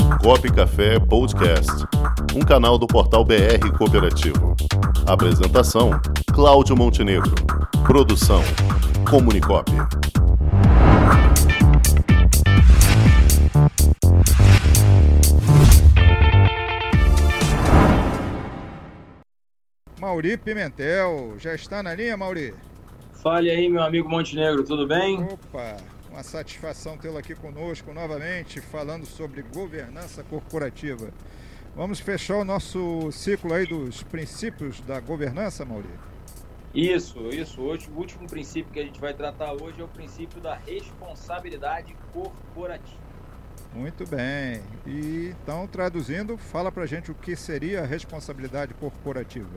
Comunicop Café Podcast, um canal do portal BR Cooperativo. Apresentação: Cláudio Montenegro. Produção: Comunicop. Mauri Pimentel, já está na linha, Mauri? Fale aí, meu amigo Montenegro, tudo bem? Opa, uma satisfação tê-lo aqui conosco novamente, falando sobre governança corporativa. Vamos fechar o nosso ciclo aí dos princípios da governança, Mauri? Isso, isso. Hoje, o último princípio que a gente vai tratar hoje é o princípio da responsabilidade corporativa. Muito bem. E então, traduzindo, fala pra gente o que seria a responsabilidade corporativa.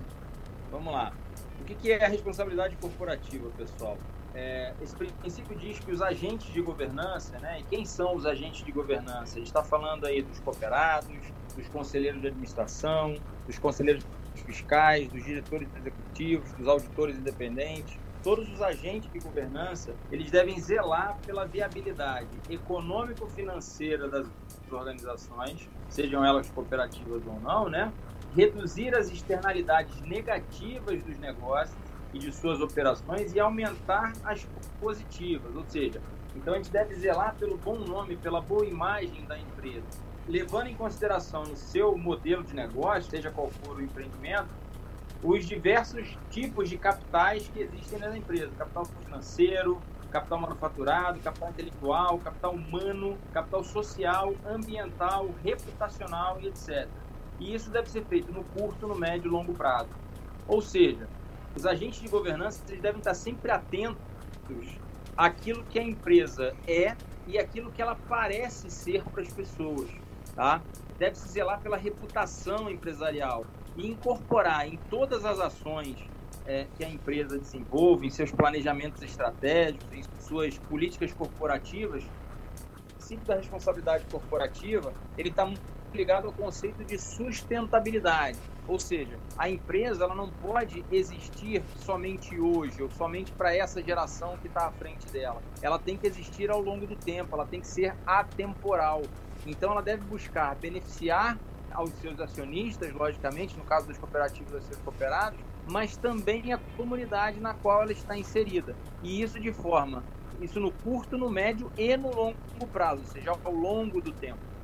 Vamos lá. O que é a responsabilidade corporativa, pessoal? É, esse princípio diz que os agentes de governança, né? E quem são os agentes de governança? A gente está falando aí dos cooperados, dos conselheiros de administração, dos conselheiros fiscais, dos diretores executivos, dos auditores independentes. Todos os agentes de governança, eles devem zelar pela viabilidade econômico-financeira das organizações, sejam elas cooperativas ou não, né? reduzir as externalidades negativas dos negócios e de suas operações e aumentar as positivas, ou seja, então a gente deve zelar pelo bom nome, pela boa imagem da empresa, levando em consideração no seu modelo de negócio, seja qual for o empreendimento, os diversos tipos de capitais que existem na empresa, capital financeiro, capital manufaturado, capital intelectual, capital humano, capital social, ambiental, reputacional e etc. E isso deve ser feito no curto, no médio e longo prazo. Ou seja, os agentes de governança eles devem estar sempre atentos àquilo que a empresa é e aquilo que ela parece ser para as pessoas. Tá? Deve-se zelar pela reputação empresarial e incorporar em todas as ações é, que a empresa desenvolve, em seus planejamentos estratégicos, em suas políticas corporativas, o princípio da responsabilidade corporativa ele está ligado ao conceito de sustentabilidade. Ou seja, a empresa ela não pode existir somente hoje ou somente para essa geração que está à frente dela. Ela tem que existir ao longo do tempo, ela tem que ser atemporal. Então ela deve buscar beneficiar aos seus acionistas, logicamente, no caso dos cooperativos, aos seus cooperados, mas também a comunidade na qual ela está inserida. E isso de forma, isso no curto, no médio e no longo prazo, ou seja, ao longo do tempo.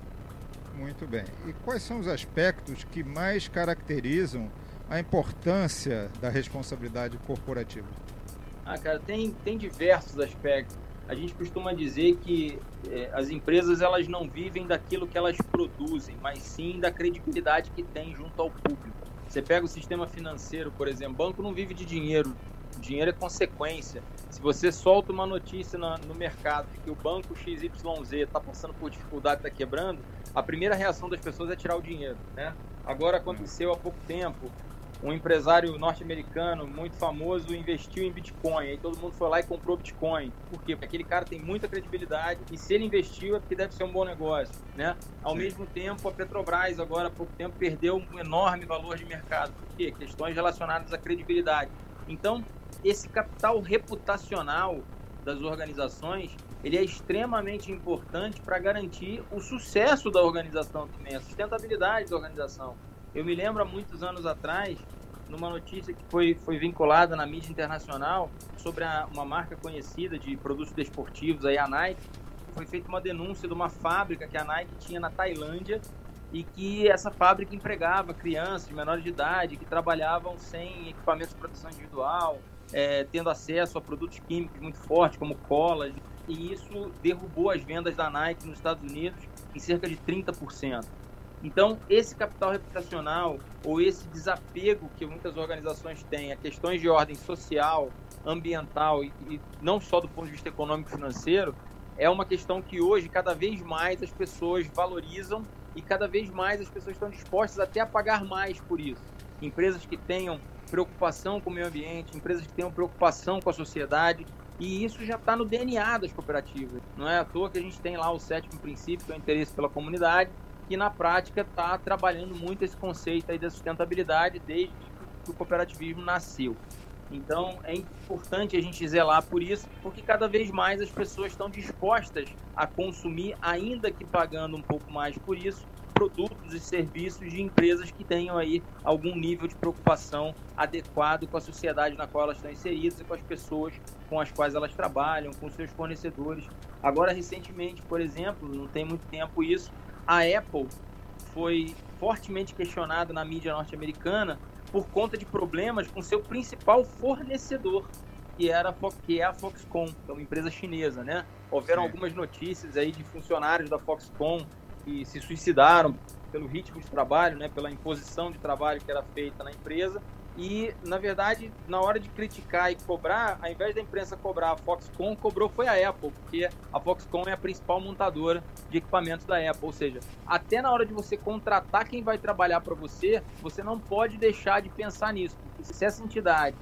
Muito bem. E quais são os aspectos que mais caracterizam a importância da responsabilidade corporativa? Ah, cara, tem, tem diversos aspectos. A gente costuma dizer que é, as empresas elas não vivem daquilo que elas produzem, mas sim da credibilidade que tem junto ao público. Você pega o sistema financeiro, por exemplo, banco não vive de dinheiro, dinheiro é consequência. Se você solta uma notícia no, no mercado de que o banco XYZ está passando por dificuldade, está quebrando, a primeira reação das pessoas é tirar o dinheiro. Né? Agora aconteceu há pouco tempo, um empresário norte-americano muito famoso investiu em Bitcoin. Aí todo mundo foi lá e comprou Bitcoin. Por quê? Porque aquele cara tem muita credibilidade e se ele investiu é porque deve ser um bom negócio, né? Ao Sim. mesmo tempo, a Petrobras agora há pouco tempo perdeu um enorme valor de mercado. Por quê? Questões relacionadas à credibilidade. Então, esse capital reputacional das organizações ele é extremamente importante para garantir o sucesso da organização também, a sustentabilidade da organização. Eu me lembro há muitos anos atrás, numa notícia que foi, foi vinculada na mídia internacional sobre a, uma marca conhecida de produtos desportivos, aí a Nike, foi feita uma denúncia de uma fábrica que a Nike tinha na Tailândia e que essa fábrica empregava crianças menores de idade que trabalhavam sem equipamentos de proteção individual, é, tendo acesso a produtos químicos muito fortes, como cola, e isso derrubou as vendas da Nike nos Estados Unidos em cerca de 30%. Então, esse capital reputacional ou esse desapego que muitas organizações têm a questões de ordem social, ambiental e, e não só do ponto de vista econômico e financeiro, é uma questão que hoje cada vez mais as pessoas valorizam e cada vez mais as pessoas estão dispostas até a pagar mais por isso. Empresas que tenham preocupação com o meio ambiente, empresas que tenham preocupação com a sociedade, e isso já está no DNA das cooperativas. Não é à toa que a gente tem lá o sétimo princípio, que é o interesse pela comunidade, que na prática está trabalhando muito esse conceito aí da sustentabilidade desde que o cooperativismo nasceu. Então é importante a gente zelar por isso, porque cada vez mais as pessoas estão dispostas a consumir, ainda que pagando um pouco mais por isso, produtos e serviços de empresas que tenham aí algum nível de preocupação adequado com a sociedade na qual elas estão inseridas e com as pessoas com as quais elas trabalham, com seus fornecedores. Agora, recentemente, por exemplo, não tem muito tempo isso, a Apple foi fortemente questionada na mídia norte-americana por conta de problemas com seu principal fornecedor, que era que é a Foxconn, que é uma empresa chinesa, né? Houveram Sim. algumas notícias aí de funcionários da Foxconn que se suicidaram pelo ritmo de trabalho, né, pela imposição de trabalho que era feita na empresa. E, na verdade, na hora de criticar e cobrar, ao invés da imprensa cobrar a Foxconn, cobrou foi a Apple, porque a Foxconn é a principal montadora de equipamentos da Apple. Ou seja, até na hora de você contratar quem vai trabalhar para você, você não pode deixar de pensar nisso. Porque se essa entidade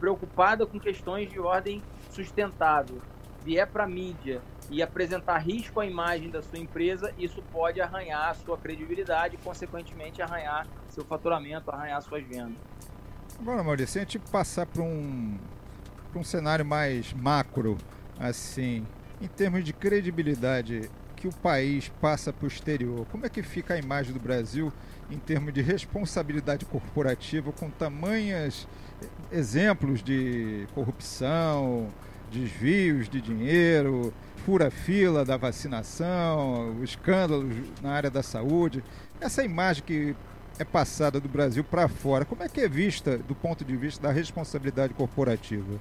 preocupada com questões de ordem sustentável vier para a mídia e apresentar risco à imagem da sua empresa, isso pode arranhar a sua credibilidade e, consequentemente, arranhar seu faturamento, arranhar suas vendas. Agora, Maurício, se a gente passar para um, um cenário mais macro, assim, em termos de credibilidade que o país passa para o exterior, como é que fica a imagem do Brasil em termos de responsabilidade corporativa com tamanhos exemplos de corrupção, desvios de dinheiro, fura-fila da vacinação, escândalos na área da saúde. Essa imagem que é passada do Brasil para fora, como é que é vista do ponto de vista da responsabilidade corporativa?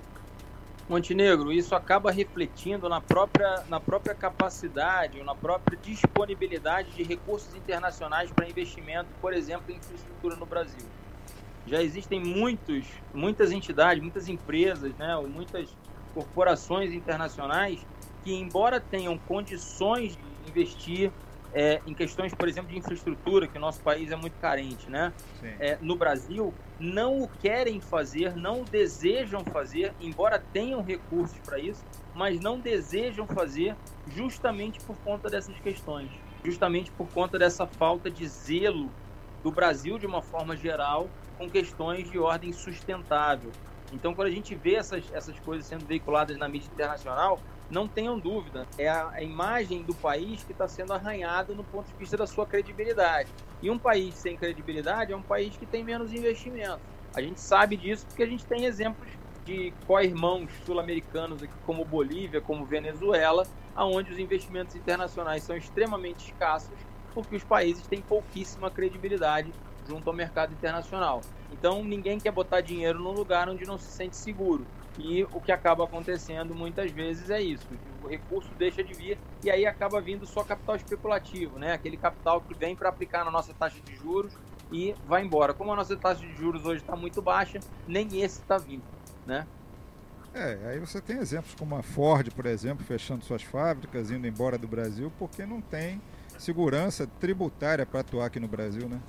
Montenegro, isso acaba refletindo na própria, na própria capacidade ou na própria disponibilidade de recursos internacionais para investimento, por exemplo, em infraestrutura no Brasil. Já existem muitos, muitas entidades, muitas empresas, né, muitas corporações internacionais que, embora tenham condições de investir é, em questões, por exemplo, de infraestrutura, que o nosso país é muito carente, né? É, no Brasil, não o querem fazer, não o desejam fazer, embora tenham recursos para isso, mas não desejam fazer justamente por conta dessas questões, justamente por conta dessa falta de zelo do Brasil, de uma forma geral, com questões de ordem sustentável. Então, quando a gente vê essas, essas coisas sendo veiculadas na mídia internacional, não tenham dúvida, é a, a imagem do país que está sendo arranhada no ponto de vista da sua credibilidade. E um país sem credibilidade é um país que tem menos investimento. A gente sabe disso porque a gente tem exemplos de co-irmãos sul-americanos como Bolívia, como Venezuela, aonde os investimentos internacionais são extremamente escassos porque os países têm pouquíssima credibilidade junto ao mercado internacional. Então, ninguém quer botar dinheiro num lugar onde não se sente seguro. E o que acaba acontecendo muitas vezes é isso: o recurso deixa de vir e aí acaba vindo só capital especulativo, né? Aquele capital que vem para aplicar na nossa taxa de juros e vai embora. Como a nossa taxa de juros hoje está muito baixa, nem esse está vindo, né? É, aí você tem exemplos como a Ford, por exemplo, fechando suas fábricas, indo embora do Brasil, porque não tem segurança tributária para atuar aqui no Brasil, né?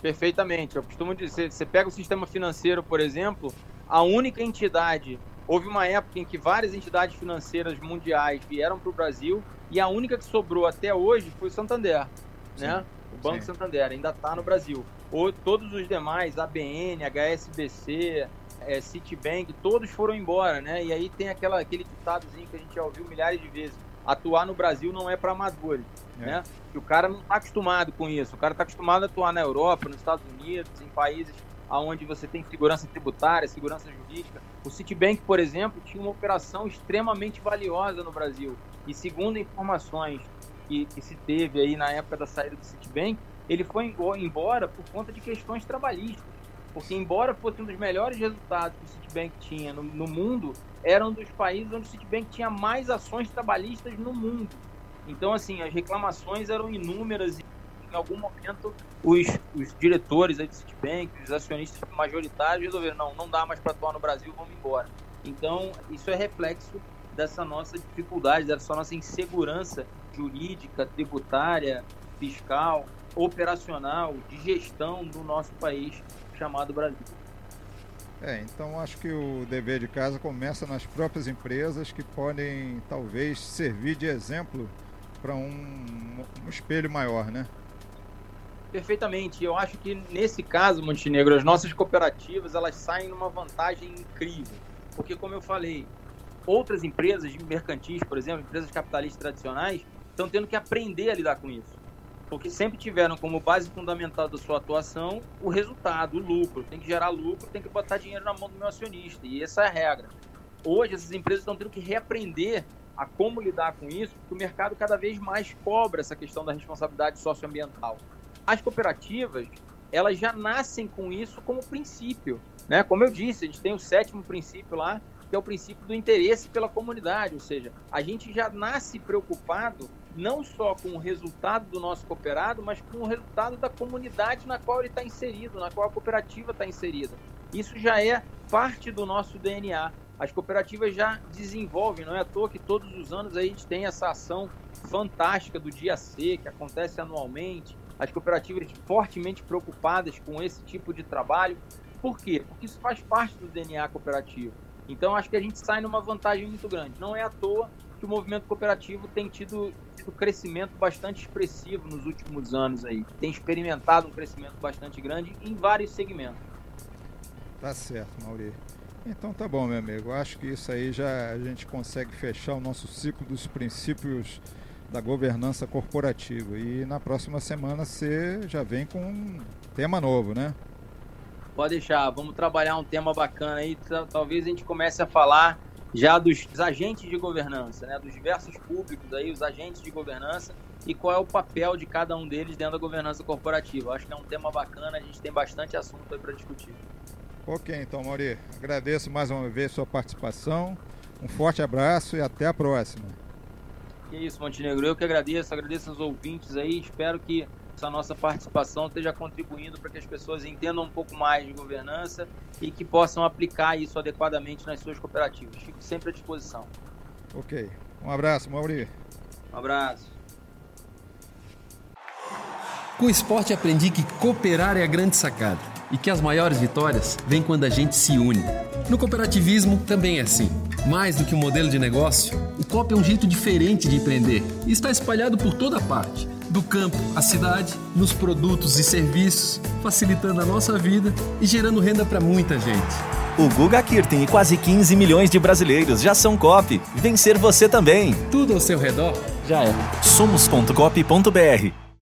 Perfeitamente. Eu costumo dizer, você pega o sistema financeiro, por exemplo, a única entidade, houve uma época em que várias entidades financeiras mundiais vieram para o Brasil e a única que sobrou até hoje foi o Santander, Sim. né? O Banco Sim. Santander ainda está no Brasil. Ou todos os demais, ABN, HSBC, é, Citibank, todos foram embora, né? E aí tem aquela, aquele ditadozinho que a gente já ouviu milhares de vezes atuar no Brasil não é para amadores, é. né? Que o cara não está acostumado com isso. O cara está acostumado a atuar na Europa, nos Estados Unidos, em países onde você tem segurança tributária, segurança jurídica. O Citibank, por exemplo, tinha uma operação extremamente valiosa no Brasil. E segundo informações que, que se teve aí na época da saída do Citibank, ele foi embora por conta de questões trabalhistas. Porque, embora fosse um dos melhores resultados que o Citibank tinha no, no mundo, era um dos países onde o Citibank tinha mais ações trabalhistas no mundo. Então, assim, as reclamações eram inúmeras e, em algum momento, os, os diretores do Citibank, os acionistas majoritários resolveram, não, não dá mais para atuar no Brasil, vamos embora. Então, isso é reflexo dessa nossa dificuldade, dessa nossa insegurança jurídica, tributária, fiscal, operacional, de gestão do nosso país chamado Brasil. É, então acho que o dever de casa começa nas próprias empresas que podem talvez servir de exemplo para um, um, espelho maior, né? Perfeitamente. Eu acho que nesse caso, Montenegro, as nossas cooperativas elas saem numa vantagem incrível. Porque, como eu falei, outras empresas mercantis, por exemplo, empresas capitalistas tradicionais, estão tendo que aprender a lidar com isso. Porque sempre tiveram como base fundamental da sua atuação o resultado, o lucro. Tem que gerar lucro, tem que botar dinheiro na mão do meu acionista. E essa é a regra. Hoje, essas empresas estão tendo que reaprender a como lidar com isso, porque o mercado cada vez mais cobra essa questão da responsabilidade socioambiental. As cooperativas, elas já nascem com isso como princípio. Né? Como eu disse, a gente tem o sétimo princípio lá, que é o princípio do interesse pela comunidade, ou seja, a gente já nasce preocupado não só com o resultado do nosso cooperado, mas com o resultado da comunidade na qual ele está inserido, na qual a cooperativa está inserida. Isso já é parte do nosso DNA. As cooperativas já desenvolvem, não é à toa que todos os anos a gente tem essa ação fantástica do Dia C, que acontece anualmente, as cooperativas fortemente preocupadas com esse tipo de trabalho. Por quê? Porque isso faz parte do DNA cooperativo. Então, acho que a gente sai numa vantagem muito grande. Não é à toa que o movimento cooperativo tem tido, tido crescimento bastante expressivo nos últimos anos aí. Tem experimentado um crescimento bastante grande em vários segmentos. Tá certo, Mauri. Então tá bom, meu amigo. Acho que isso aí já a gente consegue fechar o nosso ciclo dos princípios da governança corporativa. E na próxima semana você já vem com um tema novo, né? Pode deixar, vamos trabalhar um tema bacana aí. Talvez a gente comece a falar já dos agentes de governança, né? Dos diversos públicos aí, os agentes de governança e qual é o papel de cada um deles dentro da governança corporativa. Acho que é um tema bacana, a gente tem bastante assunto aí para discutir. Ok, então, Mauri, agradeço mais uma vez sua participação. Um forte abraço e até a próxima. Que isso, Montenegro. Eu que agradeço, agradeço aos ouvintes aí. Espero que essa nossa participação esteja contribuindo para que as pessoas entendam um pouco mais de governança e que possam aplicar isso adequadamente nas suas cooperativas. Fico sempre à disposição. Ok. Um abraço, Mauri. Um abraço. Com o esporte aprendi que cooperar é a grande sacada e que as maiores vitórias vêm quando a gente se une. No cooperativismo também é assim. Mais do que um modelo de negócio, o COP é um jeito diferente de empreender e está espalhado por toda parte do campo à cidade, nos produtos e serviços, facilitando a nossa vida e gerando renda para muita gente. O Guga Kirten e quase 15 milhões de brasileiros já são COP. Vencer você também. Tudo ao seu redor já é. Somos.cop.br